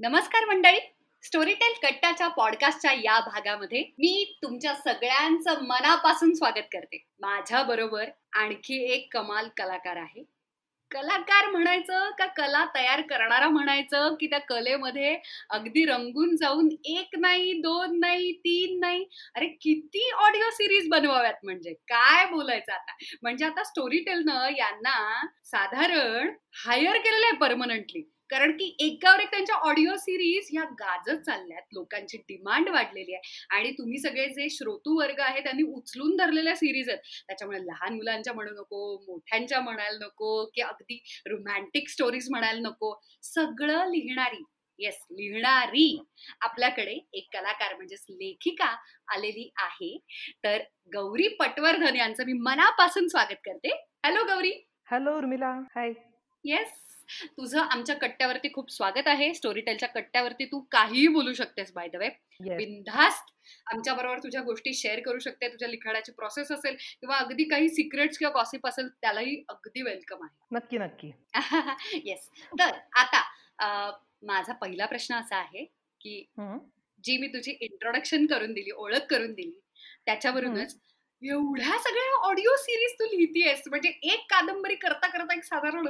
नमस्कार मंडळी. स्टोरीटेल कट्टाच्या पॉडकास्टच्या या भागामध्ये मी तुमच्या सगळ्यांचं मनापासून स्वागत करते. माझ्या बरोबर आणखी एक कमाल कलाकार आहे. कलाकार म्हणायचं का कला तयार करणारा म्हणायचं की त्या कलेमध्ये अगदी रंगून जाऊन एक नाही दोन नाही तीन नाही. अरे किती ऑडिओ सिरीज बनवाव्यात म्हणजे? काय बोलायचं आता? म्हणजे आता स्टोरी टेलनं यांना साधारण हायर केलेलं आहे परमनंटली कारण की एकावर एक त्यांच्या ऑडिओ सिरीज ह्या गाजत चालल्यात. लोकांची डिमांड वाढलेली आहे. आणि तुम्ही सगळे जे श्रोतू वर्ग आहे त्यांनी उचलून धरलेल्या सिरीज आहेत. त्याच्यामुळे लहान मुलांच्या म्हणू नको मोठ्यांच्या म्हणायला नको की अगदी रोमॅन्टिक स्टोरीज म्हणायला नको. सगळं लिहिणारी येस लिहिणारी आपल्याकडे एक कलाकार म्हणजेच लेखिका आलेली आहे. तर गौरी पटवर्धन यांचं मी मनापासून स्वागत करते. Hello Gauri. Hello Urmila. Hi yes तुझं आमच्या कट्ट्यावरती खूप स्वागत आहे. स्टोरीटेलच्या कट्ट्यावरती तू काहीही बोलू शकतेस बाय द वे बिनधास्त आमच्या बरोबर तुझ्या गोष्टी शेअर करू शकते तुझ्या लिखाणाची प्रोसेस असेल किंवा अगदी काही सिक्रेट्स किंवा गॉसिप असेल त्यालाही अगदी वेलकम आहे. नक्की नक्की. येस तर आता माझा पहिला प्रश्न असा आहे की जी मी तुझी इंट्रोडक्शन करून दिली ओळख करून दिली त्याच्यावरूनच एवढ्या सगळ्या ऑडिओ सिरीज तू लिहितीयस. म्हणजे एक कादंबरी करता करता एक साधारण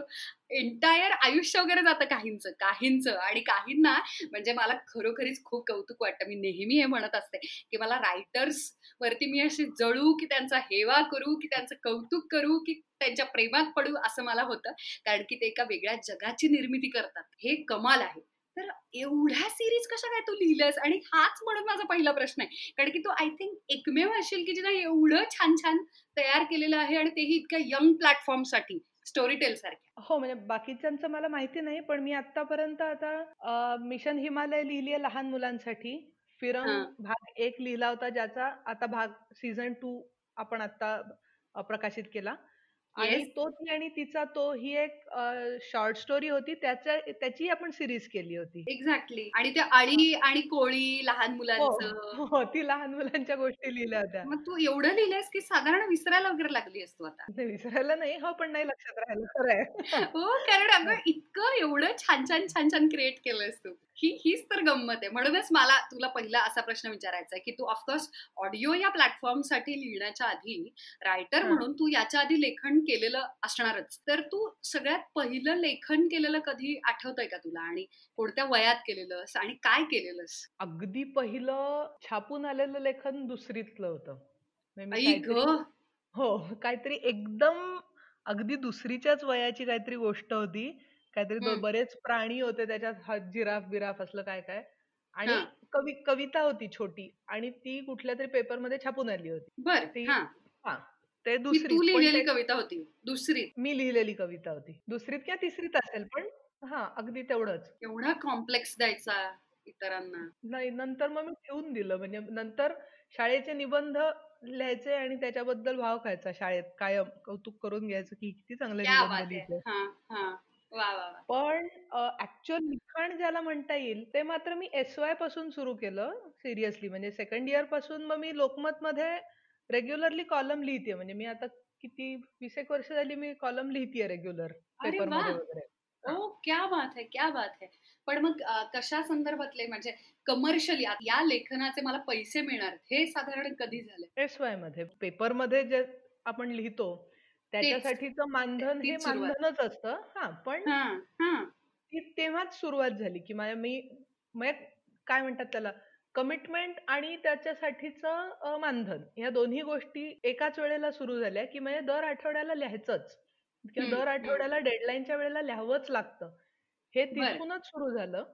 एंटायर आयुष्य वगैरे जातं काहींचं काहींचं आणि काहींना म्हणजे मला खरोखरीच खूप कौतुक वाटतं. मी नेहमी हे म्हणत असते की मला रायटर्स वरती मी अशी जळू की त्यांचा हेवा करू की त्यांचं कौतुक करू की त्यांच्या प्रेमात पडू असं मला होतं. कारण की ते एका वेगळ्या जगाची निर्मिती करतात. हे कमाल आहे. तर एवढ्या सिरीज कशा काय तू लिहिलंस? आणि हाच म्हणून माझा पहिला प्रश्न आहे. कारण की तू आय थिंक एकमेव असेल की जिला एवढं छान छान तयार केलेलं आहे आणि तेही इतक्या यंग प्लॅटफॉर्मसाठी स्टोरी टेल सारख्या हो म्हणजे बाकीच्यांचं मला माहिती नाही पण मी आतापर्यंत आता मिशन हिमालय लिहिली आहे लहान मुलांसाठी. फिरंग भाग एक लिहिला होता ज्याचा आता भाग सीझन टू आपण आता प्रकाशित केला. आणि तो ती आणि तिचा तो ही एक शॉर्ट स्टोरी होती. त्याच्या त्याची आपण सिरीज केली होती. एक्झॅक्टली आणि त्या अळी आणि कोळी लहान हो, मुलांचं. हो ती लहान मुलांच्या गोष्टी लिहिल्या होत्या. मग तू एवढं लिहिलंस की साधारण विसरायला वगैरे लागली असतो आता. विसरायला नाही. हो पण नाही लक्षात राहिलं. खरंय हो कारण अगं इतकं एवढं छान छान छान छान क्रिएट केलंस तू. ही हीच तर गंमत आहे. म्हणूनच मला तुला पहिला असा प्रश्न विचारायचा आहे की तू ऑफकोर्स ऑडिओ या प्लॅटफॉर्मसाठी लिहिण्याच्या आधी रायटर म्हणून तू याच्या आधी लेखन केलेलं असणारच. तर तू सगळ्यात पहिलं लेखन केलेलं कधी आठवतंय का तुला? आणि कोणत्या वयात केलेलं आणि काय केलेलंस? अगदी पहिलं छापून आलेलं लेखन दुसरीतलं होतं. म्हणजे हो काहीतरी एकदम अगदी दुसरीच्याच वयाची काहीतरी गोष्ट होती. काहीतरी बरेच प्राणी होते त्याच्यात जिराफ बिराफ असलं काय काय. आणि कवि कविता होती छोटी आणि ती कुठल्या तरी पेपरमध्ये छापून आली होती. बर हा. ते दुसरी लिहिलेली कविता होती दुसरी. मी लिहिलेली कविता होती. दुसरीत किंवा तिसरीत असेल पण हा अगदी तेवढंच. एवढा कॉम्प्लेक्स द्यायचा इतरांना. नाही नंतर मग मी ठेवून दिलं. म्हणजे नंतर शाळेचे निबंध लिहायचे आणि त्याच्याबद्दल भाव खायचा. शाळेत कायम कौतुक करून घ्यायचं की किती चांगलं निबंध लिहिते पण ऍक्च्युअल लिखाण ज्याला म्हणता येईल ते मात्र मी एस वायपासून सुरू केलं सिरियसली म्हणजे सेकंड इयरपासून मग मी लोकमत मध्ये रेग्युलरली कॉलम लिहिते म्हणजे मी आता किती वीस एक वर्ष झाली मी कॉलम लिहितीये रेग्युलर पेपरमध्ये वगैरे. ओ क्या बात आहे क्या बात आहे पण मग कशा संदर्भातले म्हणजे कमर्शियली या लेखनाचे मला पैसे मिळणार हे साधारण कधी झाले एस वायमध्ये. पेपरमध्ये जे आपण लिहितो त्याच्यासाठीचं मानधन हे मानधनच असतं. हा पण तेव्हाच सुरुवात झाली की माझ्या मी काय म्हणतात त्याला कमिटमेंट आणि त्याच्यासाठीच मानधन या दोन्ही गोष्टी एकाच वेळेला सुरू झाल्या की म्हणजे दर आठवड्याला लिहायचंच. किंवा दर आठवड्याला डेडलाईनच्या वेळेला लिहावंच लागतं. हे तिथूनच सुरू झालं.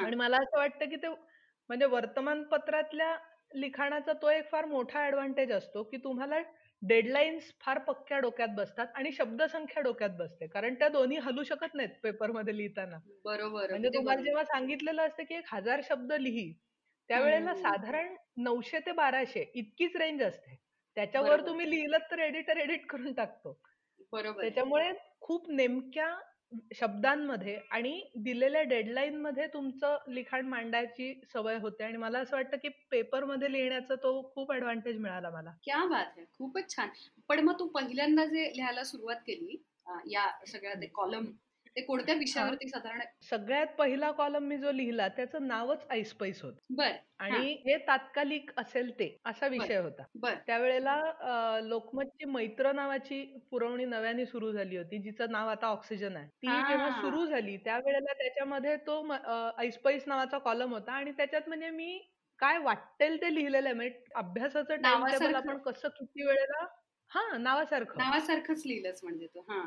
आणि मला असं वाटतं की ते म्हणजे वर्तमानपत्रातल्या लिखाणाचा तो एक फार मोठा ऍडव्हान्टेज असतो की तुम्हाला डेडलाईन्स फार पक्क्या डोक्यात बसतात आणि शब्दसंख्या डोक्यात बसते. कारण त्या दोन्ही हलू शकत नाहीत पेपरमध्ये लिहिताना. बरोबर म्हणजे तुम्हाला जेव्हा सांगितलेलं असतं की एक हजार शब्द लिही त्यावेळेला साधारण नऊशे ते बाराशे इतकीच रेंज असते. त्याच्यावर तुम्ही लिहिलं तर एडिटर एडिट करून टाकतो. बरोबर. त्याच्यामुळे खूप नेमक्या शब्दांमध्ये आणि दिलेल्या डेडलाईनमध्ये तुमचं लिखाण मांडायची सवय होते आणि मला असं वाटतं की पेपरमध्ये लिहिण्याचा तो खूप ॲडव्हान्टेज मिळाला मला. क्या बात आहे खूपच छान. पण मग तू पहिल्यांदा जे लिहायला सुरुवात केली या सगळ्या कॉलम ते कोणत्या विषयावरती साधारण सगळ्यात पहिला कॉलम मी जो लिहिला त्याचं नावच ऐसपैस होत. बर. आणि हे. तात्कालिक असेल ते असा विषय होता. त्यावेळेला लोकमतची मैत्र नावाची पुरवणी नव्याने सुरू झाली होती जिचं नाव आता ऑक्सिजन आहे. ती जेव्हा सुरू झाली त्यावेळेला त्याच्यामध्ये तो ऐसपैस नावाचा कॉलम होता आणि त्याच्यात म्हणजे मी काय वाटेल ते लिहिलेलं आहे. म्हणजे अभ्यासाचं टाइम टेबल आपण कसं किती वेळेला हा नावासारखं. नावासारखंच लिहिलंच म्हणजे तो हा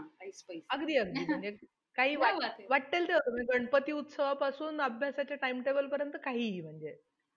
अगदी अगदी. म्हणजे काही वाटेल ते म्हणजे गणपती उत्सवापासून अभ्यासाच्या टाइम टेबल पर्यंत काहीही म्हणजे.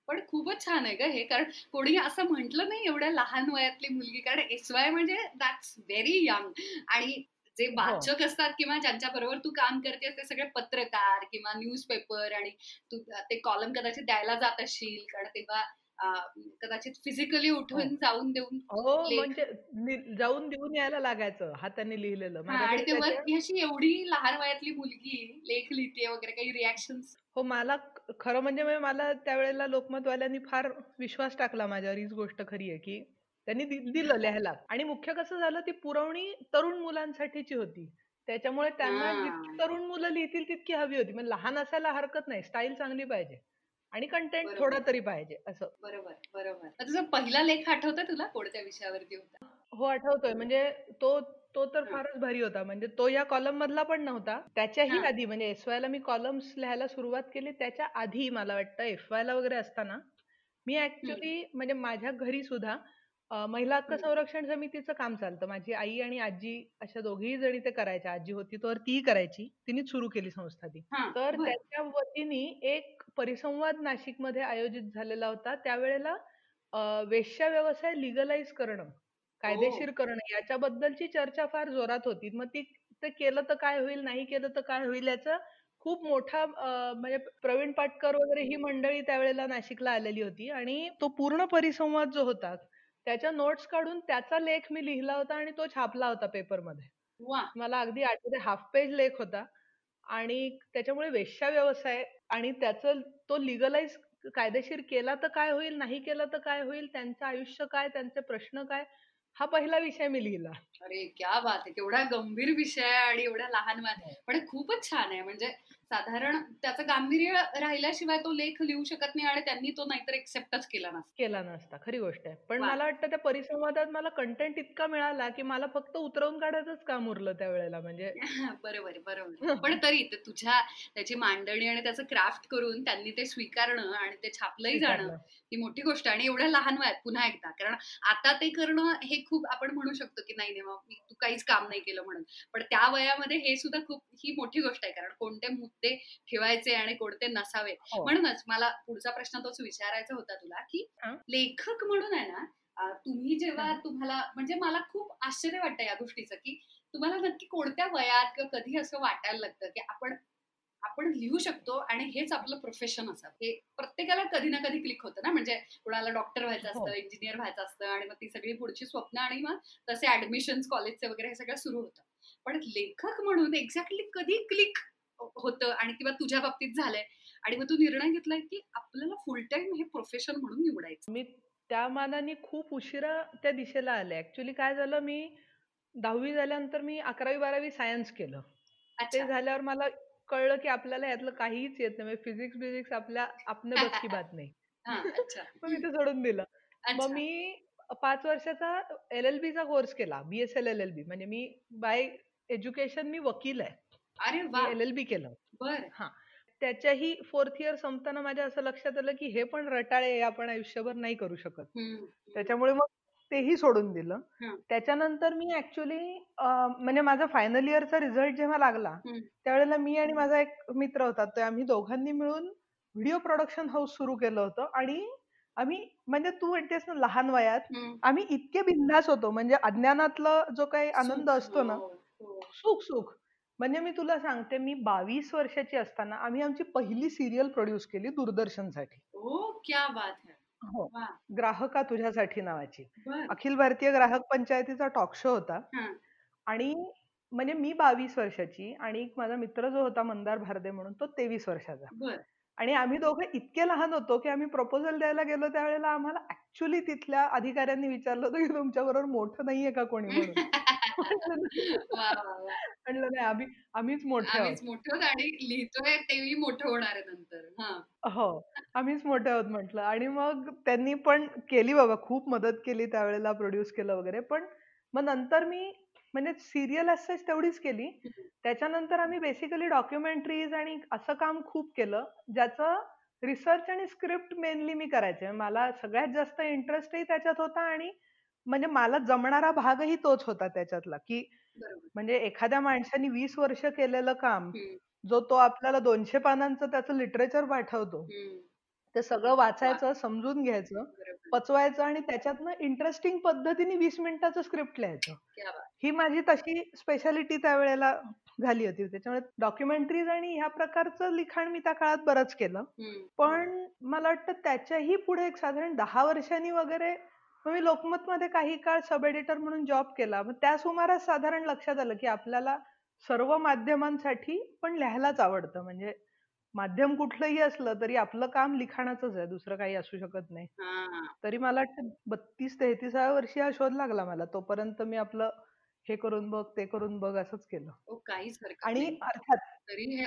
पण खूपच छान आहे ग हे. कारण कोणी असं म्हंटल नाही एवढ्या लहान वयातली मुलगी. कारण एस वाय म्हणजे दॅट्स व्हेरी यंग आणि जे हो. वाचक असतात किंवा ज्यांच्या बरोबर तू काम करतेस ते सगळे पत्रकार किंवा न्यूजपेपर आणि तू ते कॉलम कदाचित द्यायला जात असशील. कारण तेव्हा कदाचित फिजिकली उठून हो. जाऊन देऊन हो म्हणजे जाऊन देऊन यायला लागायचं. हाताने लिहिलेलं आणि तेव्हा अशी एवढी लहान वयातली मुलगी लेख लिहिते वगैरे काही रिॲक्शन हो मला खरं म्हणजे मला त्यावेळेला लोकमतवाल्यांनी फार विश्वास टाकला माझ्यावर हीच गोष्ट खरी आहे की त्यांनी दिलं लिहायला. आणि मुख्य कसं झालं ती पुरवणी तरुण मुलांसाठीची होती. त्याच्यामुळे त्यांना जितकी तरुण मुलं लिहितील तितकी हवी होती. म्हणजे लहान असायला हरकत नाही. स्टाईल चांगली पाहिजे. आणि कंटेंट थोडा तरी पाहिजे असं. बरोबर बरोबर. तुझा पहिला लेख आठवतोय तुला? कोणत्या विषयावरती होता. हो आठवतोय. म्हणजे तो तो तर फारच भारी होता. म्हणजे तो या कॉलम मधला पण नव्हता. त्याच्याही आधी म्हणजे एस वाय ला मी कॉलम्स लिहायला सुरुवात केली त्याच्या आधी मला वाटतं एफ वाय ला वगैरे असताना. मी ऍक्च्युली म्हणजे माझ्या घरी सुद्धा महिला हक्क संरक्षण समितीचं काम चालतं. माझी आई आणि आजी अशा दोघीही जणी ते करायच्या. आजी होती तर ती करायची. तिने सुरू केली संस्था ती. तर त्याच्या वतीने एक परिसंवाद नाशिकमध्ये आयोजित झालेला होता. त्यावेळेला वेश्या व्यवसाय लिगलाइज करणं कायदेशीर करणं याच्याबद्दलची चर्चा फार जोरात होती. मग ती ते केलं तर काय होईल नाही केलं तर काय होईल याचं खूप मोठा म्हणजे प्रवीण पाटकर वगैरे ही मंडळी त्यावेळेला नाशिकला आलेली होती. आणि तो पूर्ण परिसंवाद जो होता त्याच्या नोट्स काढून त्याचा लेख मी लिहिला होता आणि तो छापला होता पेपरमध्ये मला अगदी आठवते हाफ पेज लेख होता. आणि त्याच्यामुळे वेश्या व्यवसाय आणि त्याचं तो लिगलाइज कायदेशीर केला तर काय होईल नाही केलं तर काय होईल त्यांचं आयुष्य काय त्यांचे प्रश्न काय हा पहिला विषय मी लिहिला अरे क्या बात आहे केवढा गंभीर विषय आणि एवढा लहान हो. पण खूपच छान आहे म्हणजे साधारण त्याचं गांभीर्य राहिल्याशिवाय तो लेख लिहू शकत नाही आणि त्यांनी तो नाहीतर एक्सेप्टच केला नसता. केला नसता. खरी गोष्ट आहे. पण मला वाटतं त्या परिसंवादात मला कंटेंट इतका मिळाला की मला फक्त उतरवून काढायचंच काम उरलं त्यावेळेला म्हणजे बरोबर बरोबर. पण तरी तुझ्या त्याची मांडणी आणि त्याचं क्राफ्ट करून त्यांनी ते स्वीकारणं आणि ते छापलंही जाणं ही मोठी गोष्ट आणि एवढ्या लहान वयात पुन्हा एकदा कारण आता ते करणं हे खूप आपण म्हणू शकतो की नाही नाही तू काहीच काम नाही केलं म्हणून. पण त्या वयामध्ये हे सुद्धा खूप ही मोठी गोष्ट आहे. कारण कोणते ठेवायचे आणि कोणते नसावे. हो. म्हणूनच मला पुढचा प्रश्न तोच विचारायचा होता तुला की लेखक म्हणून आहे ना तुम्ही जेव्हा तुम्हाला म्हणजे मला खूप आश्चर्य वाटतं या गोष्टीचं की तुम्हाला नक्की कोणत्या वयात किंवा कधी असं वाटायला लागतं की आपण आपण लिहू शकतो आणि हेच आपलं प्रोफेशन असतं हे प्रत्येकाला कधी ना कधी क्लिक होतं ना म्हणजे कुणाला डॉक्टर व्हायचं हो. असतं इंजिनियर व्हायचं असतं आणि मग ती सगळी पुढची स्वप्न आणि मग तसे ऍडमिशन कॉलेजचे वगैरे हे सगळं सुरू होतं. पण लेखक म्हणून एक्झॅक्टली कधी क्लिक होतं आणि किंवा तुझ्या बाबतीत झालंय. आणि मग तू निर्णय घेतलाय की आपल्याला फुल टाइम हे प्रोफेशन म्हणून निवडायचं. मी त्या मानाने खूप उशिरा त्या दिशेला आले. ऍक्च्युली काय झालं मी दहावी झाल्यानंतर मी अकरावी बारावी सायन्स केलं. ते झाल्यावर मला कळलं की आपल्याला यातलं काहीच येत नाही. फिजिक्स बिजिक्स आपल्या आपण बसकी बात नाही. मग मी ते सोडून दिलं. मग मी पाच वर्षाचा एल एल बी चा कोर्स केला बीएसएल एल एल बी म्हणजे मी बाय एज्युकेशन मी वकील आहे. एल एल बी केलं हा. त्याच्याही फोर्थ इयर संपताना माझ्या असं लक्षात आलं की हे पण रटाळे आपण आयुष्यभर नाही करू शकत. त्याच्यामुळे मग तेही सोडून दिलं. त्याच्यानंतर मी ऍक्च्युली म्हणजे माझा फायनल इयरचा रिझल्ट जेव्हा लागला त्यावेळेला मी आणि माझा एक मित्र होता तर आम्ही दोघांनी मिळून व्हिडिओ प्रोडक्शन हाऊस सुरू केलं होतं आणि आम्ही म्हणजे तू म्हणतेस ना लहान वयात आम्ही इतके बिंदास होतो. म्हणजे अज्ञानातला जो काही आनंद असतो ना हो, हो. सुख सुख. म्हणजे मी तुला सांगते मी बावीस वर्षाची असताना आम्ही आमची पहिली सिरियल प्रोड्यूस केली दूरदर्शनसाठी क्या बात है हो. ग्राहका तुझ्यासाठी नावाची. अखिल भारतीय ग्राहक पंचायतीचा टॉक शो होता. आणि म्हणजे मी बावीस वर्षाची आणि माझा मित्र जो होता मंदार भारदे म्हणून तो तेवीस वर्षाचा. आणि आम्ही दोघे इतके लहान होतो की आम्ही प्रपोजल द्यायला गेलो त्यावेळेला आम्हाला ऍक्च्युली तिथल्या अधिकाऱ्यांनी विचारलं होतं की तुमच्या बरोबर मोठं नाहीये का कोणी म्हणून. म्हणलं नाही आम्ही आम्हीच मोठे आम्हीच मोठे आहोत आणि लिहितोय तेही मोठं होणार आहे नंतर. हो. आम्हीच मोठे आहोत म्हटलं. आणि मग त्यांनी पण केली बाबा खूप मदत केली त्यावेळेला प्रोड्यूस केलं वगैरे. पण मग नंतर मी म्हणजे सिरियल असंच तेवढीच केली. त्याच्यानंतर आम्ही बेसिकली डॉक्युमेंटरीज आणि असं काम खूप केलं ज्याचं रिसर्च आणि स्क्रिप्ट मेनली मी करायचे. मला सगळ्यात जास्त इंटरेस्टही त्याच्यात होता आणि म्हणजे मला जमणारा भागही तोच होता त्याच्यातला की म्हणजे एखाद्या माणसाने वीस वर्ष केलेलं काम जो तो आपल्याला दोनशे पानांचं त्याचं लिटरेचर पाठवतो ते सगळं वाचायचं समजून घ्यायचं पचवायचं आणि त्याच्यातनं इंटरेस्टिंग पद्धतीने वीस मिनिटाचं स्क्रिप्ट लिहायचं. ही माझी तशी स्पेशालिटी त्यावेळेला झाली होती. त्याच्यामुळे डॉक्युमेंटरीज आणि ह्या प्रकारचं लिखाण मी त्या काळात बरंच केलं. पण मला वाटतं त्याच्याही पुढे एक साधारण दहा वर्षांनी वगैरे मी लोकमत मध्ये काही काळ सब एडिटर म्हणून जॉब केला. मग त्या सुमारास साधारण लक्षात आलं की आपल्याला सर्व माध्यमांसाठी पण लिहायलाच आवडतं. म्हणजे माध्यम कुठलंही असलं तरी आपलं काम लिखाणाचंच आहे. दुसरं काही असू शकत नाही. तरी मला वाटतं बत्तीस तेहतीसाव्या वर्षी हा शोध लागला मला. तोपर्यंत मी आपलं हे करून बघ ते करून बघ असंच केलं. काहीच आणि अर्थात तरी हे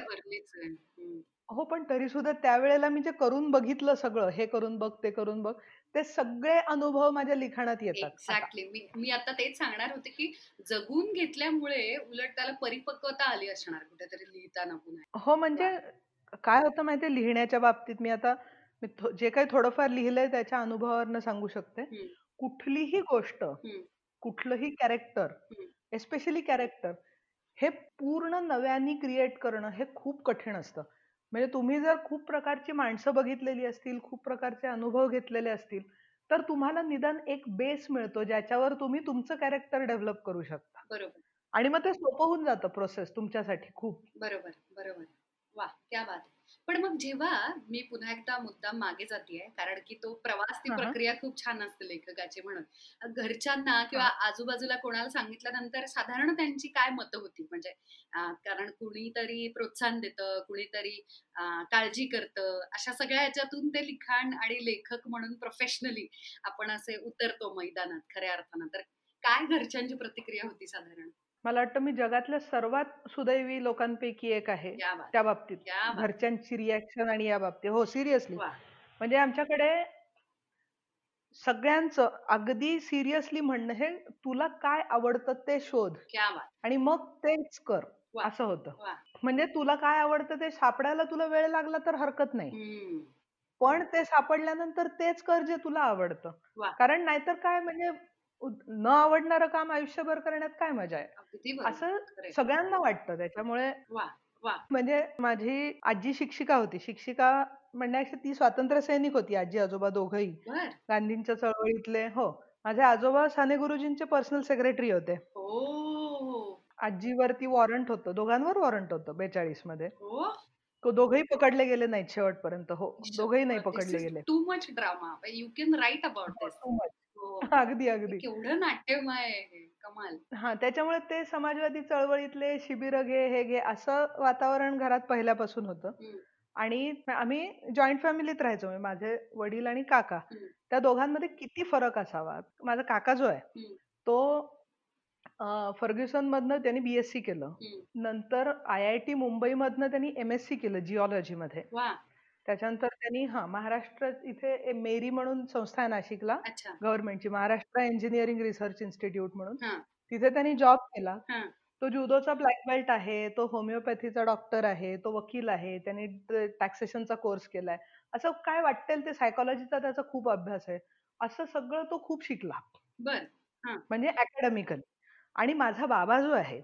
हो पण तरी सुद्धा त्यावेळेला मी जे करून बघितलं सगळं हे करून बघ ते करून बघ ते सगळे अनुभव माझ्या लिखाणात येतात एक्झॅक्टली मी मी आता तेच सांगणार होते की जगून घेतल्यामुळे उलट त्याला परिपक्वता आली असणार कुठेतरी लिहिताना पुन्हा. हो म्हणजे काय होतं माहितीये? लिहिण्याच्या बाबतीत मी आता जे काही थोडंफार लिहिलंय त्याच्या अनुभवावरनं सांगू शकते. कुठलीही गोष्ट कुठलंही कॅरेक्टर एस्पेशली कॅरेक्टर हे पूर्ण नव्याने क्रिएट करणं हे खूप कठीण असतं. म्हणजे तुम्ही जर खूप प्रकारची माणसं बघितलेली असतील खूप प्रकारचे अनुभव घेतलेले असतील तर तुम्हाला निदान एक बेस मिळतो ज्याच्यावर तुम्ही तुमचं कॅरेक्टर डेव्हलप करू शकता. बरोबर. आणि मग ते सोपं होऊन जातं प्रोसेस तुमच्यासाठी खूप. बरोबर बरोबर. वा क्या बात पण मग जेव्हा मी पुन्हा एकदा मुद्दाम मागे जाते कारण की तो प्रवास ती प्रक्रिया खूप छान असते लेखकाची म्हणून. घरच्यांना किंवा आजूबाजूला कोणाला सांगितल्यानंतर साधारण त्यांची काय मतं होती? म्हणजे कारण कुणीतरी प्रोत्साहन देतं कुणीतरी काळजी करतं अशा सगळ्या ह्याच्यातून ते लिखाण आणि लेखक म्हणून प्रोफेशनली आपण असे उतरतो मैदानात खऱ्या अर्थानं. तर काय घरच्यांची प्रतिक्रिया होती साधारण? मला वाटतं मी जगातल्या सर्वात सुदैवी लोकांपैकी एक आहे त्या बाबतीत. घरच्यांची रिॲक्शन आणि या बाबतीत. हो सिरियसली म्हणजे आमच्याकडे सगळ्यांचं अगदी सिरियसली म्हणणं हे तुला काय आवडतं ते शोध. आणि मग तेच कर. असं होतं. म्हणजे तुला काय आवडतं ते सापडायला तुला वेळ लागला तर हरकत नाही. पण ते सापडल्यानंतर तेच कर जे तुला आवडतं. कारण नाहीतर काय म्हणजे न आवडणारं काम आयुष्यभर करण्यात काय मजा आहे? असं सगळ्यांना वाटतं. त्याच्यामुळे म्हणजे माझी आजी शिक्षिका होती. शिक्षिका म्हणण्यापेक्षा ती स्वातंत्र्य सैनिक होती आजी आजोबा दोघही. गांधींच्या चळवळीतले हो. माझे आजोबा साने गुरुजींचे पर्सनल सेक्रेटरी होते. आजीवरती वॉरंट होतं. दोघांवर वॉरंट होतं बेचाळीसमध्ये तो दोघही पकडले गेले नाहीत शेवटपर्यंत. हो. दोघही नाही पकडले गेले. Too much drama you can write about too much अगदी अगदी. केवढं नाट्यमय कमाल. हा त्याच्यामुळे ते समाजवादी चळवळीतले शिबिर घे हे घे असं वातावरण घरात पहिल्यापासून होतं. आणि आम्ही जॉईंट फॅमिलीत राहायचो म्हणजे माझे वडील आणि काका. त्या दोघांमध्ये किती फरक असावा? माझा काका जो आहे तो फर्ग्युसन मधनं त्यांनी बीएससी केलं. नंतर आय आय टी मुंबई मधनं त्यांनी एमएससी केलं जिओलॉजी मध्ये त्याच्यानंतर त्यांनी हा महाराष्ट्र इथे मेरी म्हणून संस्था आहे नाशिकला. गव्हर्नमेंटची महाराष्ट्र इंजिनिअरिंग रिसर्च इन्स्टिट्यूट म्हणून. तिथे त्यांनी जॉब केला. तो जुदोचा ब्लॅक बेल्ट आहे तो होमिओपॅथीचा डॉक्टर आहे तो वकील आहे त्यांनी टॅक्सेशनचा कोर्स केलाय. असं काय वाटेल ते सायकोलॉजीचा त्याचा खूप अभ्यास आहे. असं सगळं तो खूप शिकला. म्हणजे अकॅडमिकल आणि माझा बाबा जो आहे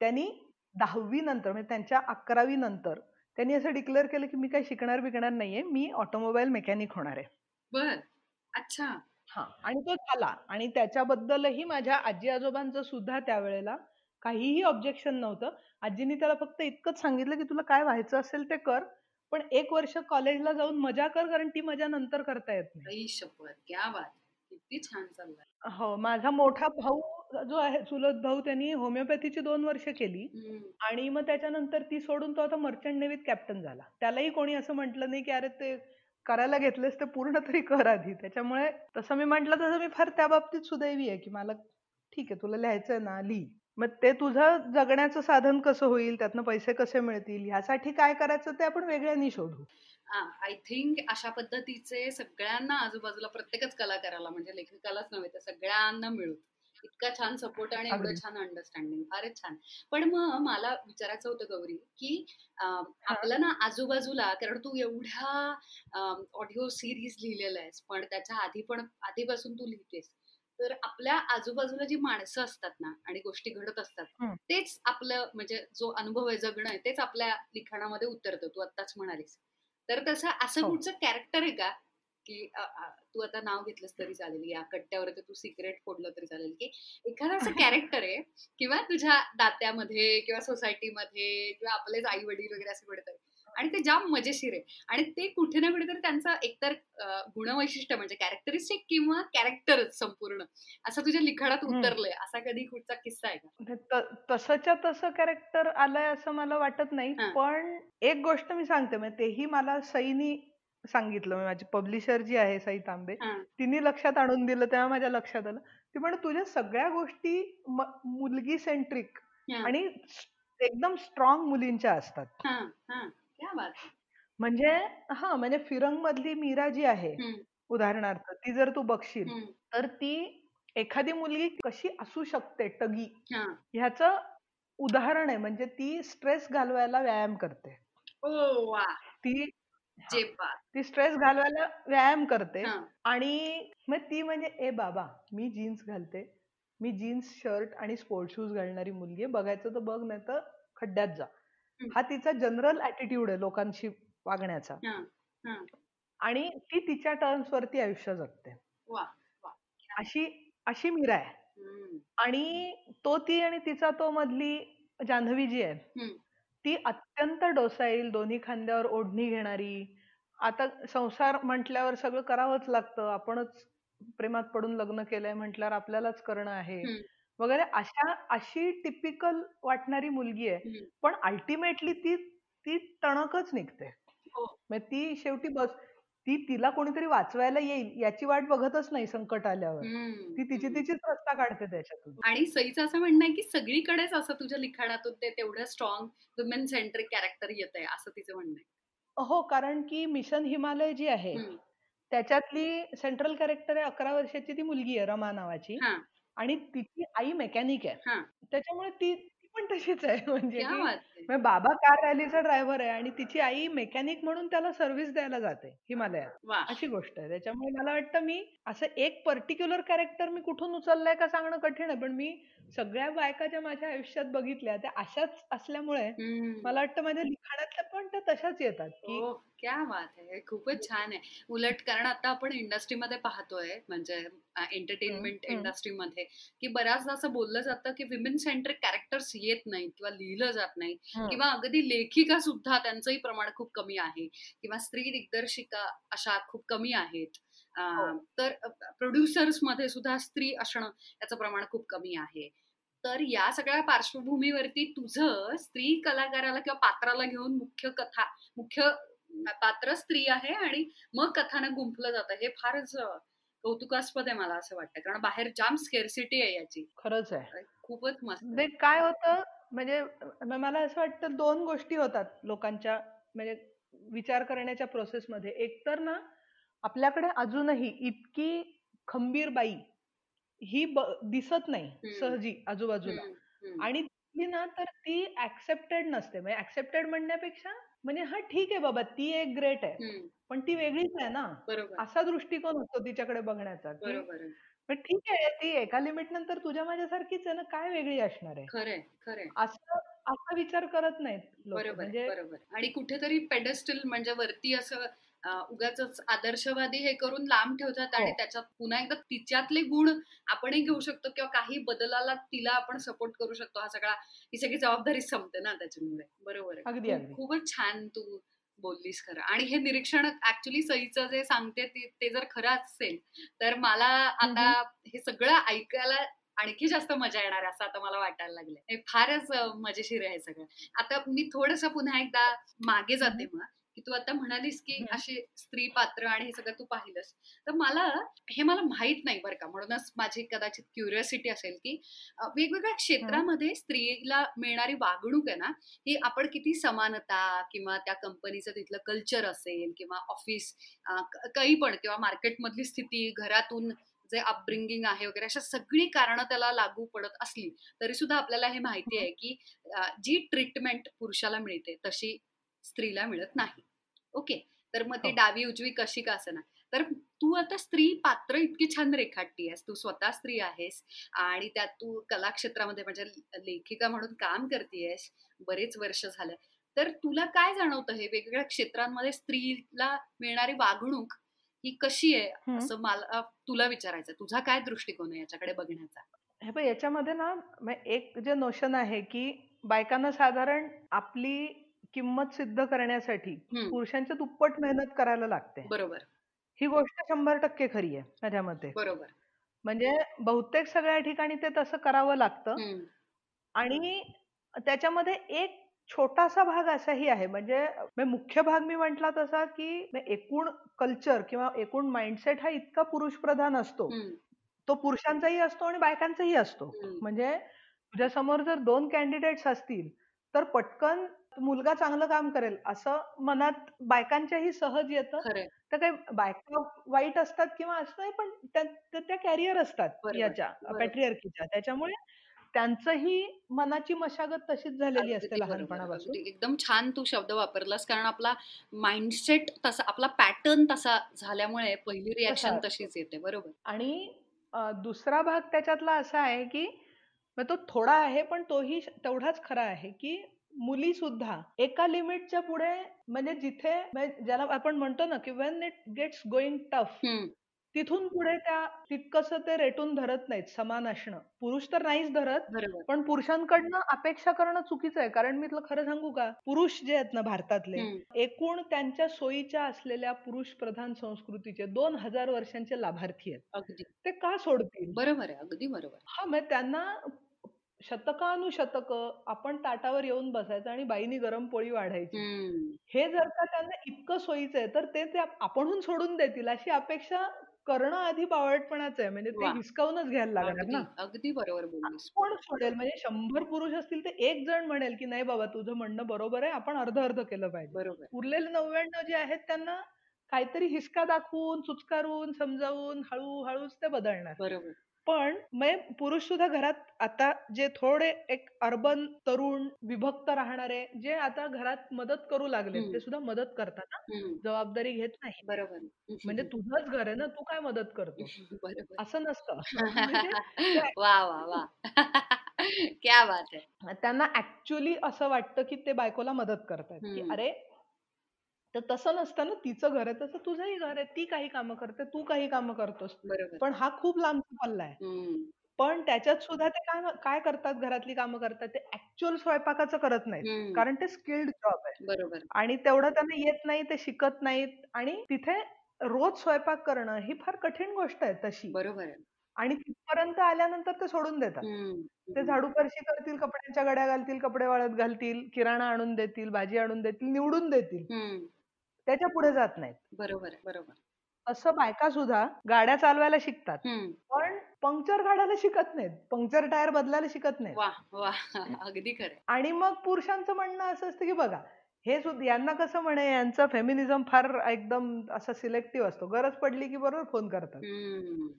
त्यांनी दहावी नंतर म्हणजे त्यांच्या अकरावी नंतर त्यांनी असं डिक्लेअर केलं की मी काही शिकणार बिकणार नाहीये मी ऑटोमोबाईल मेकॅनिक होणार आहे. बर. अच्छा. हा. आणि तो झाला. आणि त्याच्याबद्दलही माझ्या आजी आजोबांचं सुद्धा त्यावेळेला काहीही ऑब्जेक्शन नव्हतं. आजीनी त्याला फक्त इतकंच सांगितलं की तुला काय व्हायचं असेल ते कर पण एक वर्ष कॉलेजला जाऊन मजा कर कारण ती मजा नंतर करता येत नाही. किती छान चाललंय. हो माझा मोठा भाऊ जो आहे चुलत भाऊ त्यांनी होमिओपॅथीची दोन वर्ष केली. आणि मग त्याच्यानंतर ती सोडून तो आता मर्चंट नेव्हीत कॅप्टन झाला. त्यालाही कोणी असं म्हटलं नाही की अरे ते करायला घेतलेस ते पूर्ण तरी कर आधी. त्याच्यामुळे तसं मी म्हंटल तसं मी फार त्या बाबतीत सुदैवी आहे की मला ठीक आहे तुला लिहायचंय ना लिही मग ते तुझं जगण्याचं साधन कसं होईल त्यातनं पैसे कसे मिळतील ह्यासाठी काय करायचं ते आपण वेगळ्यांनी शोधू. आय थिंक अशा पद्धतीचे सगळ्यांना आजूबाजूला प्रत्येकच कलाकाराला म्हणजे लेखकालाच नव्हे तर सगळ्यांना मिळू. इतका छान सपोर्ट आणि एवढं छान अंडरस्टँडिंग फारच छान. पण मग मला विचारायचं होतं गौरी की आपलं ना आजूबाजूला कारण तू एवढ्या ऑडिओ सिरीज लिहिलेल्या आहेस पण त्याच्या आधी पण आधीपासून तू लिहितेस. तर आपल्या आजूबाजूला जी माणसं असतात ना आणि गोष्टी घडत असतात तेच आपलं म्हणजे जो अनुभव आहे जगणं आहे तेच आपल्या लिखाणामध्ये उतरतं. तू आत्ताच म्हणालीस. तर तसं असं हो. कुठचं कॅरेक्टर आहे का की तू आता नाव घेतलंस तरी चालेल या कट्ट्यावरती तू सिक्रेट फोडलं तरी चालेल की एखादं असं कॅरेक्टर आहे किंवा तुझ्या दात्यामध्ये किंवा सोसायटीमध्ये किंवा आपलेच आई वडील वगैरे असं कुठेतरी आणि ते जाम मजेशीर आहे आणि ते कुठे ना कुठेतरी त्यांचं एकतर गुणवैशिष्ट्य म्हणजे कॅरेक्टरिस्टिक किंवा कॅरेक्टर संपूर्ण असं तुझ्या लिखाणात उतरलंय असा कधी कुठचा किस्सा आहे का? म्हणजे तसंच्या तसं कॅरेक्टर आलंय असं मला वाटत नाही पण एक गोष्ट मी सांगते म्हणजे तेही मला सईनी सांगितलं म्हणजे माझी पब्लिशर जी आहे सई तांबे तिने लक्षात आणून दिलं तेव्हा माझ्या लक्षात आलं. ती म्हण तुझ्या सगळ्या गोष्टी मुलगी सेंट्रिक आणि एकदम स्ट्रॉंग मुलींच्या असतात. म्हणजे हा म्हणजे फिरंग मधली मीरा जी आहे उदाहरणार्थ ती जर तू बघशील तर ती एखादी मुलगी कशी असू शकते टगी? ह्याच उदाहरण आहे म्हणजे ती स्ट्रेस घालवायला व्यायाम करते. ती ती स्ट्रेस घालवायला व्यायाम करते आणि मग ती म्हणजे ए बाबा मी जीन्स घालते. मी जीन्स शर्ट आणि स्पोर्ट शूज घालणारी मुलगी बघायचं तर बघ नाही तर खड्ड्यात जा. हा तिचा जनरल ऍटिट्यूड आहे लोकांशी वागण्याचा. आणि ती तिच्या टर्म्स वरती आयुष्य जगते. अशी अशी मीरा आहे. आणि तो ती आणि तिचा तो मधली जान्हवी जी आहे ती अत्यंत डोसाईल दोन्ही खांद्यावर ओढणी घेणारी. आता संसार म्हटल्यावर सगळं करावंच लागतं. आपणच प्रेमात पडून लग्न केलंय म्हटल्यावर आपल्यालाच करणं आहे. वगैरे अशा अशी टिपिकल वाटणारी मुलगी आहे. पण अल्टिमेटली ती ती टणकच निघते. हो. ती शेवटी बस ती तिला कोणीतरी वाचवायला येईल याची वाट बघतच नाही संकट आल्यावर. ती तिची तिचीच रस्ता काढते त्याच्यातून. आणि सईचं असं म्हणणं आहे की सगळीकडेच असं तुझ्या लिखाणातून ते तेवढं स्ट्रॉंग वुमेन सेंट्रिक कॅरेक्टर येत आहे असं तिचं म्हणणं आहे. हो कारण की मिशन हिमालय जी आहे त्याच्यातली सेंट्रल कॅरेक्टर आहे अकरा वर्षाची ती मुलगी आहे रमा नावाची. आणि तिची आई मेकॅनिक आहे. त्याच्यामुळे ती पण तशीच आहे म्हणजे म्हणजे बाबा कार रॅलीचा ड्रायव्हर आहे आणि तिची आई मेकॅनिक म्हणून त्याला सर्व्हिस द्यायला जाते हिमालयात. अशी गोष्ट आहे. त्याच्यामुळे मला वाटतं मी असं एक पर्टिक्युलर कॅरेक्टर मी कुठून उचललंय का सांगणं कठीण आहे पण मी सगळ्या बायका ज्या माझ्या आयुष्यात बघितल्या त्या अशाच असल्यामुळे मला वाटतं माझ्या लिखाणातल्या पण त्या तशाच येतात की हो, क्या बात आहे. खूपच छान आहे. उलट कारण आता आपण इंडस्ट्रीमध्ये पाहतोय म्हणजे एंटरटेनमेंट इंडस्ट्रीमध्ये की बऱ्याचदा असं बोललं जातं की विमेन सेंट्रिक कॅरेक्टर्स येत नाही किंवा लिहिलं जात नाही किंवा अगदी लेखिका सुद्धा त्यांचंही प्रमाण खूप कमी आहे किंवा स्त्री दिग्दर्शिका अशा खूप कमी आहेत. हो. तर प्रोड्युसर्समध्ये सुद्धा स्त्री असणं याचं प्रमाण खूप कमी आहे. तर या सगळ्या पार्श्वभूमीवरती तुझं स्त्री कलाकाराला किंवा पात्राला घेऊन मुख्य कथा मुख्य पात्र स्त्री आहे आणि मग कथानं गुंफलं जातं. हे फारच कौतुकास्पद आहे मला असं वाटतं. कारण बाहेर जाम स्केअरसिटी आहे याची. खरंच आहे. खूपच मस्त काय होतं म्हणजे मला असं वाटतं दोन गोष्टी होतात लोकांच्या म्हणजे विचार करण्याच्या प्रोसेसमध्ये एक तर ना आपल्याकडे अजूनही इतकी खंबीर बाई ही दिसत नाही सहजी आजूबाजूला. आणि ती ना तर ती ऍक्सेप्टेड नसते. म्हणजे ऍक्सेप्टेड म्हणण्यापेक्षा म्हणजे हा ठीक आहे बाबा ती एक ग्रेट आहे. पण ती वेगळीच आहे ना. असा दृष्टिकोन असतो तिच्याकडे बघण्याचा पण ठीक आहे ती एका लिमिट नंतर तुझ्या माझ्यासारखीच आहे ना काय वेगळी असणार आहे? खरंय खरंय. असं असा विचार करत नाहीत म्हणजे आणि कुठेतरी पेडस्टल म्हणजे वरती असं उगाच आदर्शवादी हे करून लांब ठेवतात आणि हो. त्याच्यात पुन्हा एकदा तिच्यातले गुण आपणही घेऊ शकतो किंवा काही बदलाला तिला आपण सपोर्ट करू शकतो. हा सगळा ही सगळी जबाबदारी संपते ना त्याच्यामुळे. बरोबर खूपच छान तू बोललीस खरं. आणि हे निरीक्षण ऍक्च्युली सईचं जे सांगते ते जर खरं असेल तर मला आता हे. सगळं ऐकायला आणखी जास्त मजा येणार असं आता मला वाटायला लागलंय. फारच मजेशीर आहे सगळं. आता मी थोडस पुन्हा एकदा मागे जाते मग. की तू आता म्हणालीस की असे स्त्री पात्र आणि हे सगळं तू पाहिलंस. तर मला हे मला माहीत नाही बरं का. म्हणूनच माझी कदाचित क्युरियोसिटी असेल की वेगवेगळ्या क्षेत्रामध्ये स्त्रीला मिळणारी वागणूक आहे ना ही आपण किती समानता किंवा त्या कंपनीचं तिथलं कल्चर असेल किंवा ऑफिस काही पण किंवा मार्केटमधली स्थिती घरातून जे अपब्रिंगिंग आहे वगैरे अशा सगळी कारणं त्याला लागू पडत असली तरी सुद्धा आपल्याला हे माहिती आहे की जी ट्रीटमेंट पुरुषाला मिळते तशी स्त्रीला मिळत नाही. ओके? तर मग ती हो. डावी उजवी कशी का ना तर तू आता स्त्री पात्र इतकी छान रेखाटती आहेस. तू स्वतः स्त्री आहेस आणि त्यात तू कलाक्षेत्रामध्ये म्हणजे लेखिका म्हणून काम करतेयस. बरेच वर्ष झालं. तर तुला काय जाणवतं हे वेगवेगळ्या क्षेत्रांमध्ये स्त्रीला मिळणारी वागणूक ही कशी आहे? असं मला तुला विचारायचं तुझा काय दृष्टिकोन आहे याच्याकडे बघण्याचा? हे पण याच्यामध्ये ना एक जे नोशन आहे की बायकांना साधारण आपली किंमत सिद्ध करण्यासाठी पुरुषांच्या दुप्पट मेहनत करायला लागते. बरोबर. ही गोष्ट शंभर टक्के खरी आहे माझ्या मते. बरोबर. म्हणजे बहुतेक सगळ्या ठिकाणी ते तसं करावं लागतं. आणि त्याच्यामध्ये एक छोटासा भाग असाही आहे. म्हणजे मुख्य भाग मी म्हंटला तसा की एकूण कल्चर किंवा एकूण माइंडसेट हा इतका पुरुष प्रधान असतो तो पुरुषांचाही असतो आणि बायकांचाही असतो. म्हणजे तुझ्या समोर जर दोन कॅन्डिडेट्स असतील तर पटकन मुलगा चांगलं काम करेल असं मनात बायकांच्याही सहज येतं. तर काही बायका वाईट असतात किंवा असं नाही पण त्या कॅरियर असतात याच्या पॅट्रियर्कीच्या त्याच्यामुळे त्यांचंही मनाची मशागत तशीच झालेली असते लहानपणापासून. एकदम छान तू शब्द वापरलास कारण आपला माइंडसेट तसा आपला पॅटर्न तसा झाल्यामुळे पहिली रिॲक्शन तशीच येते बरोबर. आणि दुसरा भाग त्याच्यातला असा आहे की तो थोडा आहे पण तोही तेवढाच खरा आहे की मुली सुद्धा एका लिमिटच्या पुढे म्हणजे जिथे ज्याला आपण म्हणतो ना की when it gets going tough तिथून पुढे त्या तितकस ते रेटून धरत नाहीत समान असणं. पुरुष तर नाहीच धरत पण पुरुषांकडनं अपेक्षा करणं चुकीचं आहे कारण मी तुला खरं सांगू का पुरुष जे आहेत ना भारतातले एकूण त्यांच्या सोयीच्या असलेल्या पुरुष प्रधान संस्कृतीचे दोन हजार वर्षांचे लाभार्थी आहेत. ते का सोडतील? बरोबर आहे अगदी बरोबर. हा मग त्यांना शतकानुशतक आपण ताटावर येऊन बसायचं आणि बाईनी गरम पोळी वाढायची. हे जर का त्यांना इतकं सोयीचं आहे तर ते आपणहून सोडून देतील अशी अपेक्षा करणं आधी बावळटपणाच आहे. म्हणजे ते हिसकावूनच घ्यायला लागणार ना. अगदी बरोबर कोण सोडेल म्हणजे शंभर पुरुष असतील तर एक जण म्हणेल की नाही बाबा तुझं म्हणणं बरोबर आहे आपण अर्ध अर्ध केलं पाहिजे. बरोबर. उरलेले नव्याण्णव जे आहेत त्यांना काहीतरी हिसका दाखवून चुचकारून समजावून हळूहळूच ते बदलणार. बरोबर. पण मग पुरुष सुद्धा घरात आता जे थोडे एक अर्बन तरुण विभक्त राहणारे जे आता घरात मदत करू लागले ते सुद्धा मदत करतात ना जबाबदारी घेत नाही. बरोबर. म्हणजे तुझंच घर आहे ना तू काय मदत करतो असं नसतं. म्हणजे वा वा वा. क्या बात आहे त्यांना ऍक्च्युली असं वाटतं की ते बायकोला मदत करतात की अरे तर तसं नसतं ना तिचं घर आहे तसं तुझंही घर आहे ती काही कामं करते तू काही कामं करतोस. पण हा खूप लांबचा पल्ला आहे. पण त्याच्यात सुद्धा ते काय काय करतात घरातली कामं करतात ते ऍक्च्युअल स्वयंपाकाचं करत नाहीत. कारण ते स्किल्ड जॉब आहे. बरोबर. आणि तेवढं त्यांना येत नाही ते शिकत नाहीत. आणि तिथे रोज स्वयंपाक करणं ही फार कठीण गोष्ट आहे तशी. बरोबर आहे. आणि तिथपर्यंत आल्यानंतर ते सोडून देतात. ते झाडू फरशी करतील कपड्यांच्या गड्या घालतील कपडे वाळत घालतील किराणा आणून देतील भाजी आणून देतील निवडून देतील. त्याच्या पुढे जात नाहीत. बरोबर बरोबर. असं बायका सुद्धा गाड्या चालवायला शिकतात. पण पंक्चर काढायला शिकत नाहीत. पंक्चर टायर बदलायला शिकत नाही अगदी खरं. आणि मग पुरुषांचं म्हणणं असं असतं की बघा हे सुद्धा यांना कसं म्हणे यांचं फेमिनिझम फार एकदम असं सिलेक्टिव्ह असतो. गरज पडली की बरोबर फोन करतात.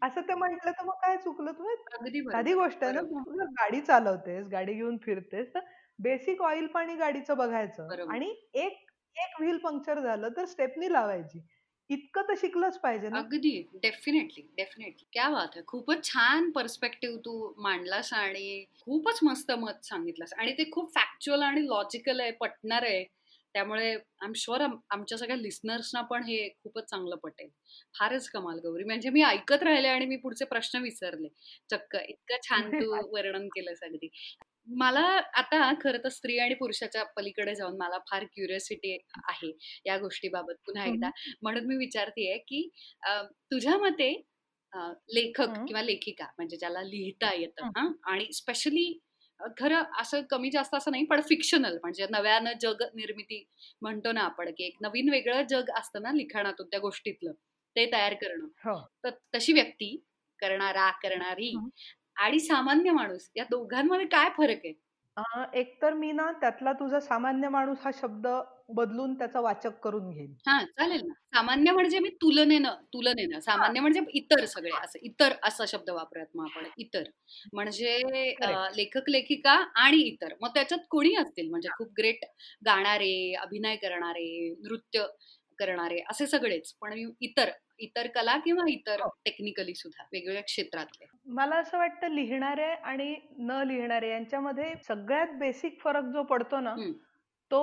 असं ते म्हटलं तर मग काय चुकलं? तुम्ही साधी गोष्ट आहे ना गाडी चालवतेस गाडी घेऊन फिरतेस तर बेसिक ऑइल पाणी गाडीचं बघायचं. आणि एक एक व्हील पंक्चर झालं तर स्टेपनी लावायची. इतकं तर शिकलंच पाहिजे ना. अगदी डेफिनेटली डेफिनेटली. क्या बात आहे खूपच छान पर्स्पेक्टिव्ह तू मांडलास आणि खूपच मस्त मत सांगितलंस. आणि ते खूप फॅक्च्युअल आणि लॉजिकल आहे पटणार आहे. त्यामुळे आय एम शुअर आमच्या सगळ्या लिस्नर्सना पण हे खूपच चांगलं पटेल. फारच कमाल गौरी. म्हणजे मी ऐकत राहिले आणि मी पुढचे प्रश्न विसरले. चक्क इतकं छान तू वर्णन केलंस अगदी. मला आता खरं तर स्त्री आणि पुरुषाच्या पलीकडे जाऊन मला फार क्युरियोसिटी आहे या गोष्टीबाबत पुन्हा एकदा. म्हणून मी विचारतेय की तुझ्या मते लेखक किंवा लेखिका म्हणजे ज्याला लिहिता येतं आणि स्पेशली खरं असं कमी जास्त असं नाही पण फिक्शनल म्हणजे नव्यानं जग निर्मिती म्हणतो ना आपण की एक नवीन वेगळं जग असतं ना लिखाणातून त्या गोष्टीतलं ते तयार करणं. हो. तर तशी व्यक्ती करणारा करणारी आणि सामान्य माणूस या दोघांमध्ये काय फरक आहे एकतर मी ना त्यातला तुझा सामान्य माणूस हा शब्द बदलून त्याचा वाचक करून घेईन. हा चालेल ना. सामान्य म्हणजे मी तुलनेनं तुलनेनं सामान्य म्हणजे इतर सगळे असं इतर असा शब्द वापरूयात मग आपण इतर. म्हणजे लेखक-लेखिका आणि इतर. मग त्याच्यात कोणी असतील म्हणजे खूप ग्रेट गाणारे, अभिनय करणारे, नृत्य करणारे असे सगळेच. पण इतर इतर कला किंवा इतर टेक्निकली सुद्धा वेगवेगळ्या क्षेत्रातले. मला असं वाटतं लिहिणारे आणि न लिहिणारे यांच्यामध्ये सगळ्यात बेसिक फरक जो पडतो ना तो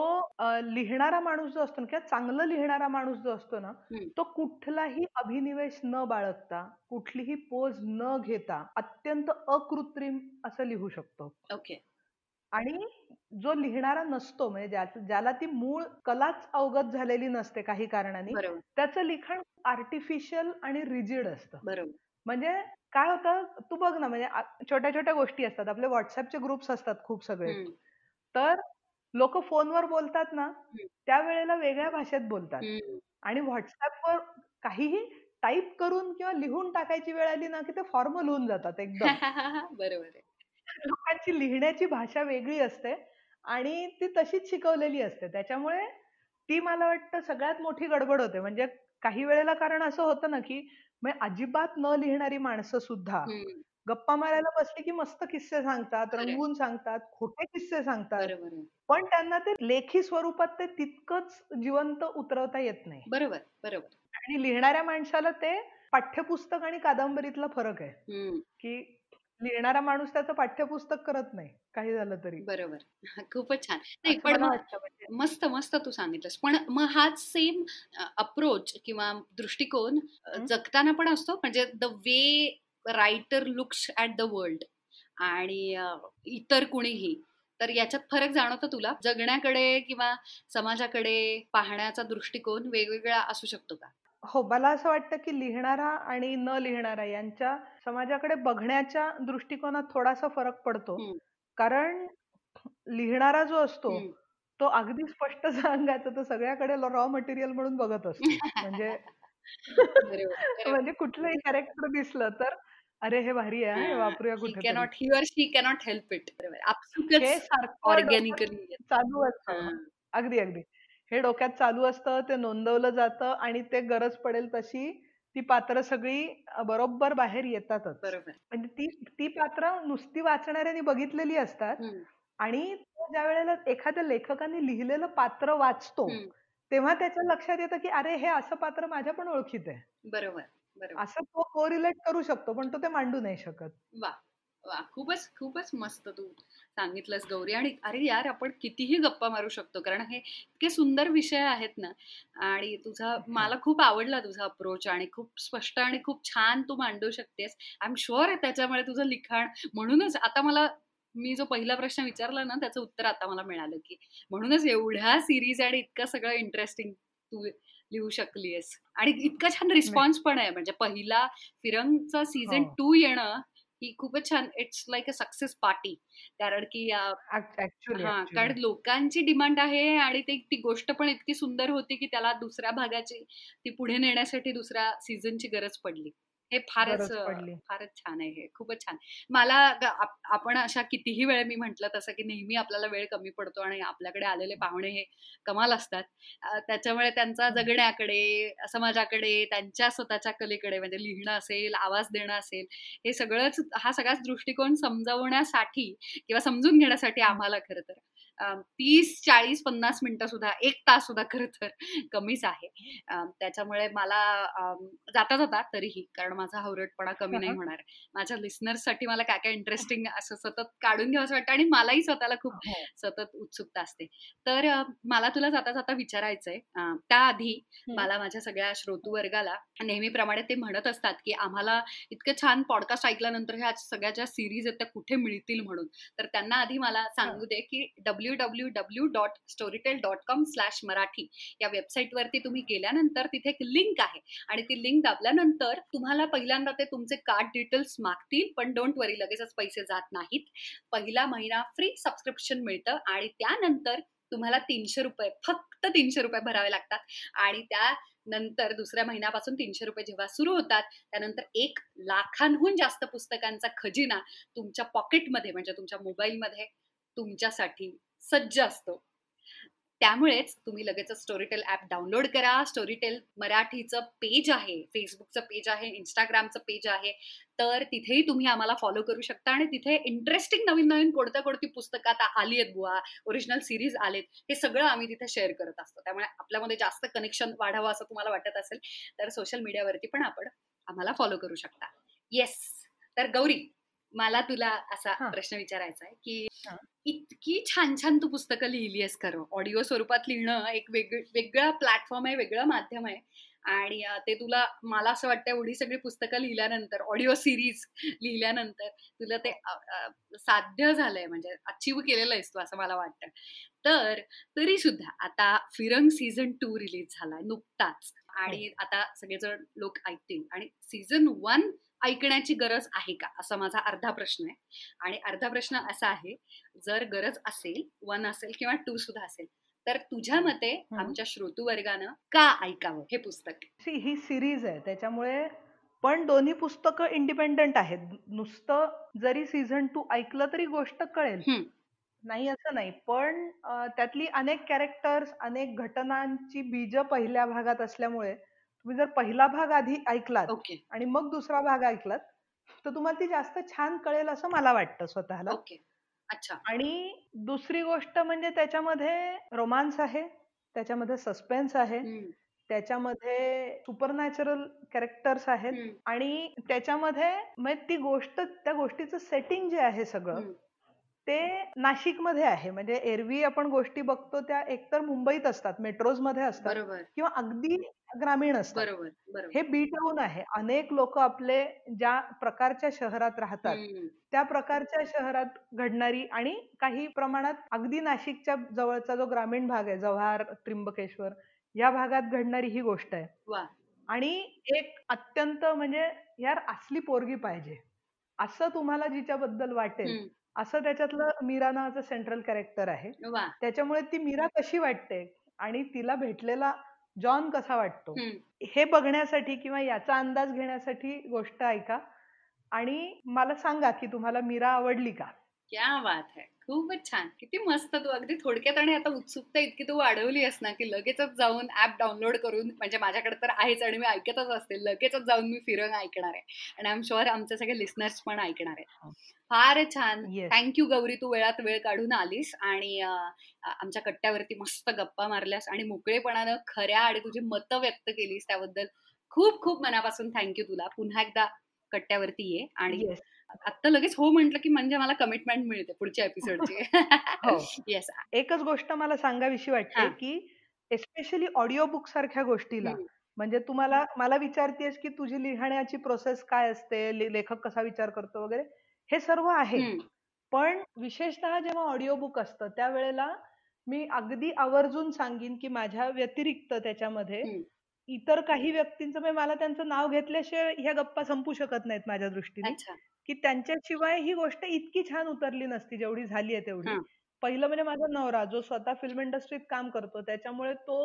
लिहिणारा माणूस जो असतो ना किंवा चांगलं लिहिणारा माणूस जो असतो ना तो कुठलाही अभिनिवेश न बाळगता कुठलीही पोज न घेता अत्यंत अकृत्रिम असं लिहू शकतो. ओके आणि जो लिहिणारा नसतो म्हणजे ज्याला ती मूळ कलाच अवगत झालेली नसते काही कारणाने त्याचं लिखाण आर्टिफिशियल आणि रिजिड असतं. म्हणजे काय होतं तू बघ ना म्हणजे छोट्या छोट्या गोष्टी असतात. आपले व्हॉट्सअपचे ग्रुप्स असतात खूप सगळे. तर लोक फोनवर बोलतात ना त्यावेळेला वेगळ्या भाषेत बोलतात. आणि व्हॉट्सअपवर काहीही टाईप करून किंवा लिहून टाकायची वेळ आली ना की ते फॉर्मल होऊन जातात एकदम. बरोबर लोकांची लिहिण्याची भाषा वेगळी असते आणि ती तशीच शिकवलेली असते. त्याच्यामुळे ती मला वाटतं सगळ्यात मोठी गडबड होते. म्हणजे काही वेळेला कारण असं होतं ना की अजिबात न लिहिणारी माणसं सुद्धा गप्पा मारायला बसली की मस्त किस्से सांगतात रंगवून सांगतात खोटे किस्से सांगतात. पण त्यांना ते लेखी स्वरूपात ते तितकंच जिवंत उतरवता येत नाही. बरोबर बरोबर. आणि लिहिणाऱ्या माणसाला ते पाठ्यपुस्तक आणि कादंबरीतला फरक आहे. की लिहिणारा माणूस त्याचं पाठ्यपुस्तक करत नाही काही झालं तरी. बरोबर. खूपच छान. नाही पण म्हणजे. मस्त मस्त तू सांगितलंस. पण मग हाच सेम अप्रोच किंवा दृष्टिकोन जगताना पण असतो. म्हणजे the way writer looks at the world आणि इतर कुणीही. तर याच्यात फरक जाणवतो तुला? जगण्याकडे किंवा समाजाकडे पाहण्याचा दृष्टिकोन वेगवेगळा असू शकतो का? हो मला असं वाटतं की लिहिणारा आणि न लिहिणारा यांच्या समाजाकडे बघण्याच्या दृष्टिकोनात थोडासा फरक पडतो. कारण लिहिणारा जो असतो तो अगदी स्पष्ट सांगायचं तो सगळ्याकडे रॉ मटेरियल म्हणून बघत असतो. म्हणजे म्हणजे कुठलंही कॅरेक्टर दिसलं तर अरे हे भारी आहे वापरूया कुठे cannot he she cannot help it organically चालू असतं. अगदी अगदी. हे डोक्यात चालू असतं ते नोंदवलं जातं आणि ते गरज पडेल तशी ती पात्र सगळी बरोबर बाहेर येतातच. म्हणजे ती ती पात्र नुसती वाचणाऱ्यांनी बघितलेली असतात आणि ज्या वेळेला एखाद्या लेखकाने लिहिलेलं पात्र वाचतो तेव्हा त्याच्या लक्षात येतं की अरे हे असं पात्र माझ्या पण ओळखीत आहे. बरोबर असं तो कोरिलेट करू शकतो पण तो ते मांडू नाही शकत. वा. वा खूपच खूपच मस्त तू सांगितलंस गौरी. आणि अरे यार आपण कितीही गप्पा मारू शकतो कारण हे इतके सुंदर विषय आहेत ना. आणि तुझा मला खूप आवडला तुझा अप्रोच आणि खूप स्पष्ट आणि खूप छान तू मांडू शकतेस. आय एम शुअर त्याच्यामुळे तुझं लिखाण म्हणूनच आता मला मी जो पहिला प्रश्न विचारला ना त्याचं उत्तर आता मला मिळालं की म्हणूनच एवढ्या सिरीज आणि इतकं सगळं इंटरेस्टिंग तू लिहू शकलीस आणि इतका छान रिस्पॉन्स पण आहे. म्हणजे पहिला फिरंगचा सीझन टू हो. येणं ही खूपच छान. It's like a success party कारण की हा कारण लोकांची डिमांड आहे आणि ते ती गोष्ट पण इतकी सुंदर होती की त्याला दुसऱ्या भागाची ती पुढे नेण्यासाठी दुसऱ्या सीझनची गरज पडली. हे फारच फारच छान आहे हे. खूपच छान. मला आपण अशा कितीही वेळ मी म्हंटल तसं की नेहमी आपल्याला वेळ कमी पडतो आणि आपल्याकडे आलेले पाहुणे हे कमाल असतात. त्याच्यामुळे त्यांचा जगण्याकडे समाजाकडे त्यांच्या स्वतःच्या कलेकडे म्हणजे लिहिणं असेल आवाज देणं असेल हे सगळंच हा सगळाच दृष्टिकोन समजवण्यासाठी किंवा समजून घेण्यासाठी आम्हाला खरं तर. तीस चाळीस पन्नास मिनिटं सुद्धा एक तास सुद्धा खरं तर कमीच आहे. त्याच्यामुळे मला जाता जाता तरीही कारण माझा हवरटपणा कमी नाही होणार. माझ्या लिस्नर्ससाठी मला काय काय इंटरेस्टिंग असं सतत काढून घ्यावं वाटतं आणि मलाही स्वतःला खूप हो. सतत उत्सुकता असते. तर मला तुला जाता जाता विचारायचंय त्याआधी मला माझ्या सगळ्या श्रोतू वर्गाला नेहमीप्रमाणे ते म्हणत असतात की आम्हाला इतकं छान पॉडकास्ट ऐकल्यानंतर ह्या सगळ्या ज्या सिरीज आहेत त्या कुठे मिळतील म्हणून. तर त्यांना आधी मला सांगू दे की W W W W dot Storytel dot com slash Marathi या वेबसाईटवरती तुम्ही गेल्यानंतर तिथे एक लिंक आहे. आणि ती लिंक दाबल्यानंतर तुम्हाला पहिल्यांदा ते तुमचे कार्ड डिटेल्स मागतील पण डोंट वरी लगेचच पैसे जात नाहीत. पहिला महिना फ्री सबस्क्रिप्शन मिळतं आणि त्यानंतर तुम्हाला तीनशे रुपये फक्त तीनशे रुपये भरावे लागतात. आणि त्या नंतर दुसऱ्या महिन्यापासून तीनशे रुपये जेव्हा सुरू होतात त्यानंतर एक लाखांहून जास्त पुस्तकांचा खजिना तुमच्या पॉकेटमध्ये म्हणजे तुमच्या मोबाईलमध्ये तुमच्यासाठी सज्ज असतो. त्यामुळेच तुम्ही लगेच स्टोरीटेल ऍप डाउनलोड करा. स्टोरीटेल मराठीचं पेज आहे फेसबुकचं पेज आहे इंस्टाग्रामचं पेज आहे. तर तिथेही तुम्ही आम्हाला फॉलो करू शकता आणि तिथे इंटरेस्टिंग नवीन नवीन कोणत्या कोणती पुस्तकं आता आली आहेत बुवा ओरिजिनल सिरीज आलेत हे सगळं आम्ही तिथे शेअर करत असतो. त्यामुळे आपल्यामध्ये जास्त कनेक्शन वाढावं असं तुम्हाला वाटत असेल तर सोशल मीडियावरती पण आपण आम्हाला फॉलो करू शकता. येस तर गौरी मला तुला असा प्रश्न विचारायचा आहे की इतकी छान छान तू पुस्तकं लिहिली आहेस खरं. ऑडिओ स्वरूपात लिहिणं एक वेग वेगळा प्लॅटफॉर्म आहे वेगळं माध्यम आहे. आणि ते तुला मला असं वाटतं एवढी सगळी पुस्तकं लिहिल्यानंतर ऑडिओ सिरीज लिहिल्यानंतर तुला ते साध्य झालंय म्हणजे अचीव केलेलं आहेस तू असं मला वाटतं. तर तरी सुद्धा आता फिरंग सीझन टू रिलीज झालाय नुकताच. आणि हो. आता सगळेजण लोक ऐकतील. आणि सीझन वन ऐकण्याची गरज आहे का? असा माझा अर्धा प्रश्न आहे. आणि अर्धा प्रश्न असा आहे जर गरज असेल वन असेल किंवा टू सुद्धा असेल तर तुझ्या मते आमच्या श्रोतू वर्गानं का ऐकावं हे पुस्तक? ही सिरीज आहे. त्याच्यामुळे पण दोन्ही पुस्तकं इंडिपेंडंट आहेत. नुसतं जरी सीझन टू ऐकलं तरी गोष्ट कळेल. नाही असं नाही. पण त्यातली अनेक कॅरेक्टर्स अनेक घटनांची बीज पहिल्या भागात असल्यामुळे तुम्ही जर पहिला भाग आधी ऐकलात आणि मग दुसरा भाग ऐकलात तर तुम्हाला ती जास्त छान कळेल असं मला वाटतं स्वतःला. अच्छा. आणि दुसरी गोष्ट म्हणजे त्याच्यामध्ये रोमांस आहे त्याच्यामध्ये सस्पेन्स आहे त्याच्यामध्ये सुपर नॅचरल कॅरेक्टर्स आहेत आणि त्याच्यामध्ये ती गोष्ट त्या गोष्टीचं सेटिंग जे आहे सगळं ते नाशिकमध्ये आहे. म्हणजे एरवी आपण गोष्टी बघतो त्या एकतर मुंबईत असतात मेट्रोजमध्ये असतात किंवा अगदी ग्रामीण असतात. हे बी टाऊन आहे. अनेक लोक आपले ज्या प्रकारच्या शहरात राहतात त्या प्रकारच्या शहरात घडणारी आणि काही प्रमाणात अगदी नाशिकच्या जवळचा जो ग्रामीण भाग आहे जव्हार त्र्यंबकेश्वर या भागात घडणारी ही गोष्ट आहे. आणि एक अत्यंत म्हणजे यार असली पोरगी पाहिजे. असं तुम्हाला जिच्याबद्दल वाटेल असं त्याच्यातलं मीरा नावाचं सेंट्रल कॅरेक्टर आहे. त्याच्यामुळे ती मीरा कशी वाटते आणि तिला भेटलेला जॉन कसा वाटतो हे बघण्यासाठी किंवा याचा अंदाज घेण्यासाठी गोष्ट ऐका. आणि मला सांगा की तुम्हाला मीरा आवडली का? क्या बात है. खूपच छान. किती मस्त तू अगदी थोडक्यात आणि आता उत्सुकता इतकी तू वाढवली आहेस ना की लगेचच जाऊन ऍप डाउनलोड करून म्हणजे माझ्याकडे तर आहेच आणि मी ऐकतच असते लगेचच जाऊन मी फिरून ऐकणार आहे. आणि आय एम शुअर आमचे सगळे लिस्नर्स पण ऐकणार आहेत. फार छान. थँक्यू गौरी तू वेळात वेळ काढून आलीस आणि आमच्या कट्ट्यावरती मस्त गप्पा मारल्यास आणि मोकळेपणानं खऱ्या आणि तुझी मतं व्यक्त केलीस त्याबद्दल खूप खूप मनापासून थँक्यू तुला. पुन्हा एकदा कट्ट्यावरती ये आणि आता लगेच हो म्हंटल की म्हणजे मला कमिटमेंट मिळते पुढच्या एपिसोडची येस हो. एकच गोष्ट मला सांगावीशी वाटते की एस्पेशली ऑडिओ बुक सारख्या गोष्टीला म्हणजे तुम्हाला मला विचारतेस की तुझी लिहिण्याची प्रोसेस काय असते लेखक कसा विचार करतो वगैरे हे सर्व आहे. पण विशेषतः जेव्हा ऑडिओ बुक असतं त्यावेळेला मी अगदी आवर्जून सांगीन की माझ्या व्यतिरिक्त त्याच्यामध्ये इतर काही व्यक्तींचं म्हणजे मला त्यांचं नाव घेतल्याशिवाय ह्या गप्पा संपू शकत नाहीत माझ्या दृष्टीने. की त्यांच्याशिवाय ही गोष्ट इतकी छान उतरली नसती जेवढी झाली आहे तेवढी. पहिलं म्हणजे माझा नवरा जो स्वतः फिल्म इंडस्ट्रीत काम करतो त्याच्यामुळे तो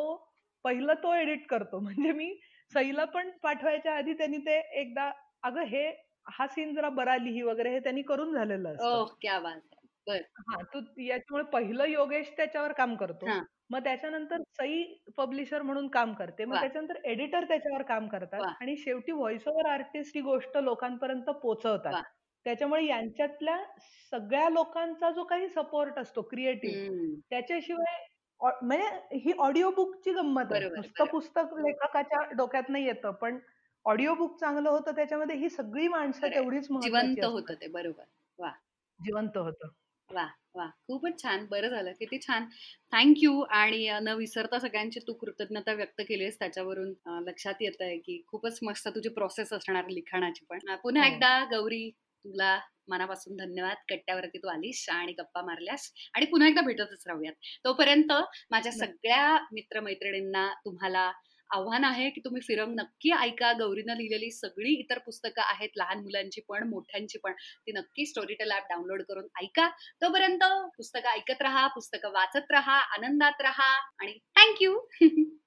पहिलं तो एडिट करतो. म्हणजे मी सईला पण पाठवायच्या आधी त्यांनी ते एकदा अगं हे हा सीन जरा बरा लिही वगैरे हे त्यांनी करून झालेलं असतं. हा तू याच्यामुळे पहिलं योगेश त्याच्यावर काम करतो. मग त्याच्यानंतर सई पब्लिशर म्हणून काम करते. मग त्याच्यानंतर एडिटर त्याच्यावर काम करतात आणि शेवटी व्हॉइस ओव्हर आर्टिस्ट ही गोष्ट लोकांपर्यंत पोहोचवतात. त्याच्यामुळे यांच्यातल्या सगळ्या लोकांचा जो काही सपोर्ट असतो क्रिएटिव्ह त्याच्याशिवाय म्हणजे ही ऑडिओ बुकची गंमत आहे. नुसतं पुस्तक लेखकाच्या डोक्यात नाही येतं पण ऑडिओ बुक चांगलं होतं त्याच्यामध्ये ही सगळी माणसं तेवढीच जिवंत होतं ते. बरोबर. वा जिवंत होतं. वा वा. खूपच छान. बरं झालं. किती छान. थँक्यू आणि न विसरता सगळ्यांची तू कृतज्ञता व्यक्त केलीस त्याच्यावरून. लक्षात येत आहे की खूपच मस्त तुझी प्रोसेस असणार लिखाणाची पण. पुन्हा हो. एकदा गौरी तुला मनापासून धन्यवाद. कट्ट्यावरती तू आलीस आणि गप्पा मारल्यास. आणि पुन्हा एकदा भेटतच राहूयात. तोपर्यंत माझ्या सगळ्या मित्रमैत्रिणींना तुम्हाला आव्हान आहे की तुम्ही फिरंग नक्की ऐका. गौरीनं लिहिलेली सगळी इतर पुस्तकं आहेत लहान मुलांची पण मोठ्यांची पण. ती नक्की स्टोरीटेल ॲप डाउनलोड करून ऐका. तोपर्यंत पुस्तकं ऐकत राहा पुस्तकं वाचत राहा आनंदात राहा आणि थँक्यू